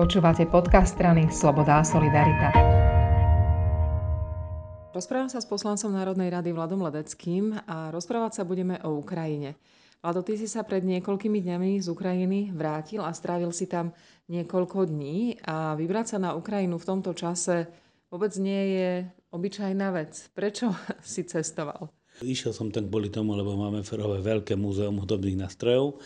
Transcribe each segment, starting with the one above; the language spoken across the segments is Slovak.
Počúvate podcast strany Sloboda a Solidarita. Rozprávam sa s poslancom Národnej rady Vladom Ledeckým a rozprávať sa budeme o Ukrajine. Vlado, ty si sa pred niekoľkými dňami z Ukrajiny vrátil a strávil si tam niekoľko dní a vybrať sa na Ukrajinu v tomto čase vôbec nie je obyčajná vec. Prečo si cestoval? Išiel som tam kvôli tomu, lebo máme Ferové veľké múzeum hudobných nástrojov.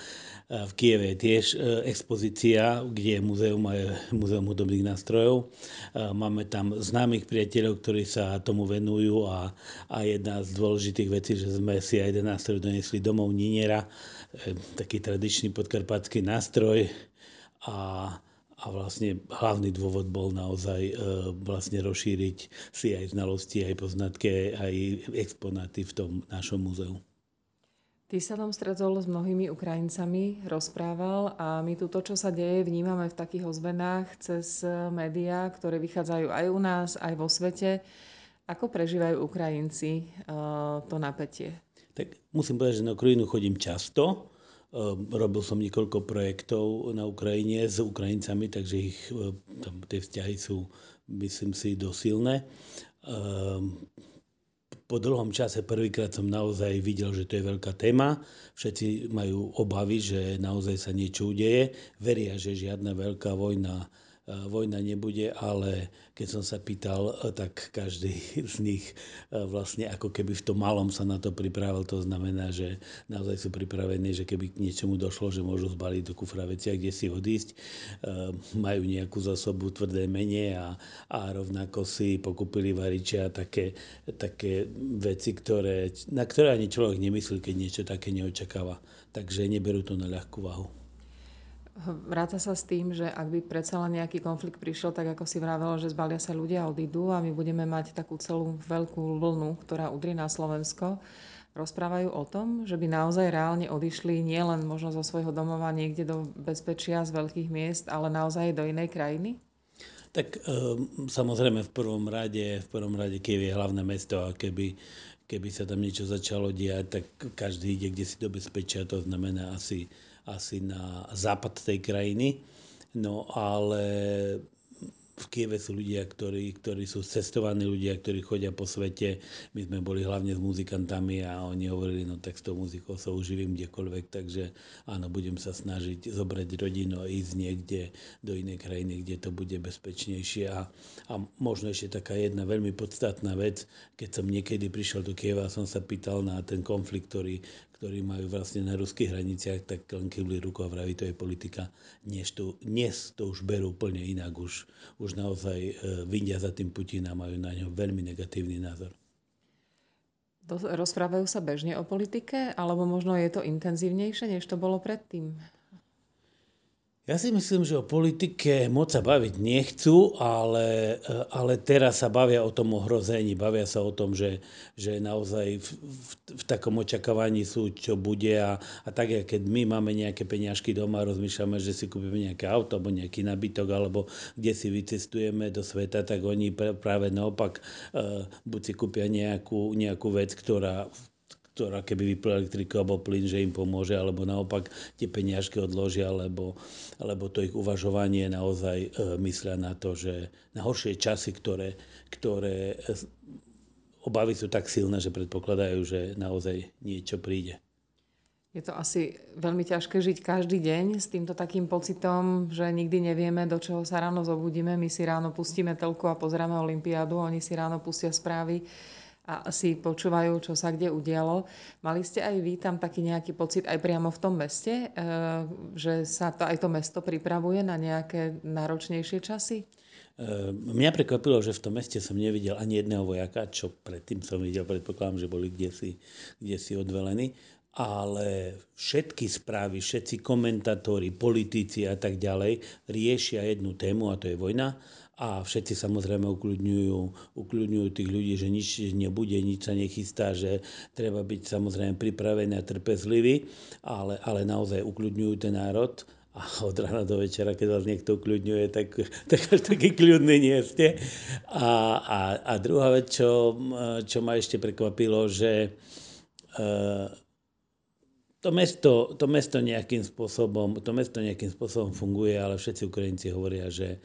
V Kieve je tiež e, expozícia, kde je múzeum, múzeum hudobných nástrojov. Máme tam známych priateľov, ktorí sa tomu venujú a, a jedna z dôležitých vecí, že sme si aj jeden nástroj donesli domov Niniera, e, taký tradičný podkarpatský nástroj a a vlastne hlavný dôvod bol naozaj e, vlastne rozšíriť si aj znalosti, aj poznatky, aj exponáty v tom našom múzeu. Ty sa tam stretol s mnohými Ukrajincami, rozprával a my tu to, čo sa deje, vnímame v takých ozvenách cez médiá, ktoré vychádzajú aj u nás, aj vo svete. Ako prežívajú Ukrajinci uh, to napätie? Tak musím povedať, že na Ukrajinu chodím často robil som niekoľko projektov na Ukrajine s Ukrajincami, takže ich, e, tam tie vzťahy sú, myslím si, dosilné. Ehm, po dlhom čase prvýkrát som naozaj videl, že to je veľká téma. Všetci majú obavy, že naozaj sa niečo udeje. Veria, že žiadna veľká vojna vojna nebude, ale keď som sa pýtal, e, tak každý z nich e, vlastne ako keby v tom malom sa na to pripravil. To znamená, že naozaj sú pripravení, že keby k niečomu došlo, že môžu zbaliť do kufra veci kde si odísť. Majú nejakú zásobu tvrdé mene a, a rovnako si pokúpili variče a také, také veci, ktoré, na ktoré ani človek nemyslí, keď niečo také neočakáva. Takže neberú to na ľahkú váhu. Vráca sa s tým, že ak by predsa len nejaký konflikt prišiel, tak ako si vravelo, že zbalia sa ľudia a odídu a my budeme mať takú celú veľkú vlnu, ktorá udrie na Slovensko. Rozprávajú o tom, že by naozaj reálne odišli nielen možno zo svojho domova niekde do bezpečia z veľkých miest, ale naozaj do inej krajiny? Tak ehm, samozrejme v prvom rade, v prvom rade Kiev je hlavné mesto a keby, keby sa tam niečo začalo diať, tak každý ide kde si do bezpečia, to znamená asi asi na západ tej krajiny. No ale v Kieve sú ľudia, ktorí, ktorí sú cestovaní ľudia, ktorí chodia po svete. My sme boli hlavne s muzikantami a oni hovorili, no tak s tou muzikou sa uživím kdekoľvek, takže áno, budem sa snažiť zobrať rodinu a ísť niekde do inej krajiny, kde to bude bezpečnejšie. A, a možno ešte taká jedna veľmi podstatná vec, keď som niekedy prišiel do Kieva, som sa pýtal na ten konflikt, ktorý, ktorí majú vlastne na ruských hraniciach, tak len kývli ruku a vraví, to je politika. Dnes to, dnes to už berú úplne inak, už, už naozaj e, vidia za tým Putina, majú na ňo veľmi negatívny názor. Rozprávajú sa bežne o politike, alebo možno je to intenzívnejšie, než to bolo predtým? Ja si myslím, že o politike moc sa baviť nechcú, ale, ale teraz sa bavia o tom ohrození, bavia sa o tom, že, že naozaj v, v, v takom očakávaní sú, čo bude. A, a tak, keď my máme nejaké peňažky doma rozmýšľame, že si kúpime nejaké auto alebo nejaký nabytok alebo kde si vycestujeme do sveta, tak oni práve naopak uh, buď si kúpia nejakú, nejakú vec, ktorá ktorá keby vypla elektriku alebo plyn, že im pomôže, alebo naopak tie peniažky odložia, lebo, lebo to ich uvažovanie naozaj e, myslia na to, že na horšie časy, ktoré, ktoré e, obavy sú tak silné, že predpokladajú, že naozaj niečo príde. Je to asi veľmi ťažké žiť každý deň s týmto takým pocitom, že nikdy nevieme, do čoho sa ráno zobudíme. My si ráno pustíme telku a pozrieme Olympiádu, oni si ráno pustia správy a si počúvajú, čo sa kde udialo. Mali ste aj vy tam taký nejaký pocit aj priamo v tom meste, e, že sa to, aj to mesto pripravuje na nejaké náročnejšie časy? E, mňa prekvapilo, že v tom meste som nevidel ani jedného vojaka, čo predtým som videl, predpokladám, že boli kde si, kde si odvelení ale všetky správy, všetci komentátori, politici a tak ďalej riešia jednu tému a to je vojna a všetci samozrejme ukľudňujú, ukľudňujú tých ľudí, že nič nebude, nič sa nechystá, že treba byť samozrejme pripravený a trpezlivý, ale, ale naozaj ukľudňujú ten národ a od rána do večera, keď vás niekto ukľudňuje, tak, tak až taký kľudný nie ste. A, a, a druhá vec, čo, čo ma ešte prekvapilo, že uh, to mesto, to mesto nejakým spôsobom, to mesto nejakým spôsobom funguje, ale všetci Ukrajinci hovoria, že,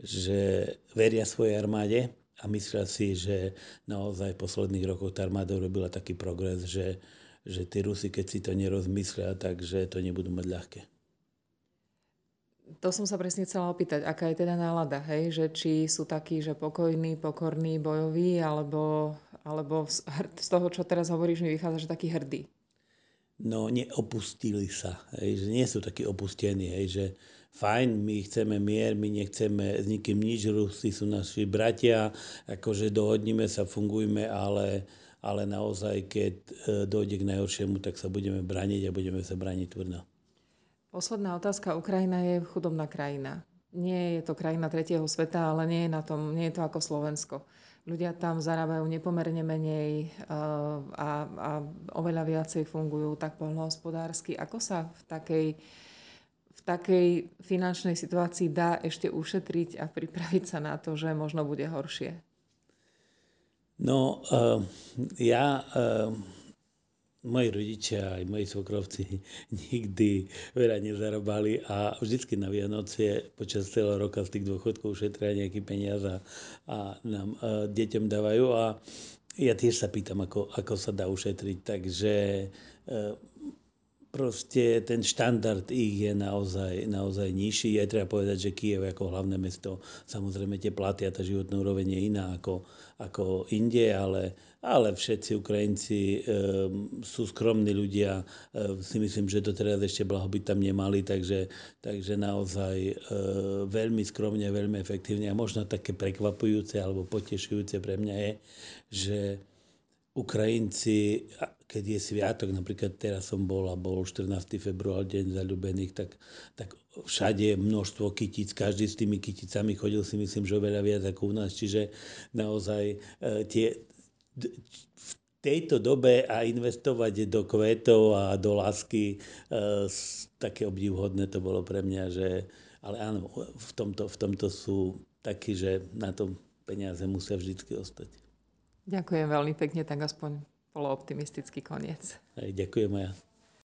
že veria svojej armáde a myslia si, že naozaj v posledných rokoch tá armáda urobila taký progres, že, že tí Rusi, keď si to nerozmyslia, takže to nebudú mať ľahké. To som sa presne chcela opýtať, aká je teda nálada, hej? že či sú takí, že pokojní, pokorní, bojoví, alebo, alebo z toho, čo teraz hovoríš, mi vychádza, že taký hrdý no neopustili sa, hej, že nie sú takí opustení, hej, že fajn, my chceme mier, my nechceme s nikým nič, Rusi sú naši bratia, akože dohodníme sa, fungujme, ale, ale naozaj, keď e, dojde k najhoršiemu, tak sa budeme braniť a budeme sa braniť tvrdo. Posledná otázka. Ukrajina je chudobná krajina. Nie je to krajina tretieho sveta, ale nie je, na tom, nie je to ako Slovensko. Ľudia tam zarábajú nepomerne menej eh, a, a oveľa viacej fungujú tak poľnohospodársky. Ako sa v takej, v takej finančnej situácii dá ešte ušetriť a pripraviť sa na to, že možno bude horšie? No, uh, ja uh, moji rodičia aj moji svokrovci nikdy veľa nezarobali a vždycky na Vianocie počas celého roka z tých dôchodkov ušetria nejaký peniaz a, a nám a deťom dávajú a ja tiež sa pýtam, ako, ako sa dá ušetriť, takže e, proste ten štandard ich je naozaj, naozaj nižší. Je treba povedať, že Kiev ako hlavné mesto, samozrejme tie platy a tá životná úroveň je iná ako, ako inde, ale, ale všetci Ukrajinci e, sú skromní ľudia. E, si myslím, že doteraz ešte blahobyt tam nemali, takže, takže naozaj e, veľmi skromne, veľmi efektívne a možno také prekvapujúce alebo potešujúce pre mňa je, že Ukrajinci, keď je sviatok, napríklad teraz som bol a bol 14. február, deň zalúbených, tak, tak všade je množstvo kytic, každý s tými kyticami chodil si myslím, že oveľa viac ako u nás, čiže naozaj e, tie, v tejto dobe a investovať do kvetov a do lásky, e, také obdivhodné to bolo pre mňa, že, ale áno, v tomto, v tomto sú takí, že na to peniaze musia vždy ostať. Ďakujem veľmi pekne, tak aspoň bolo optimistický koniec. Aj, ďakujem ja.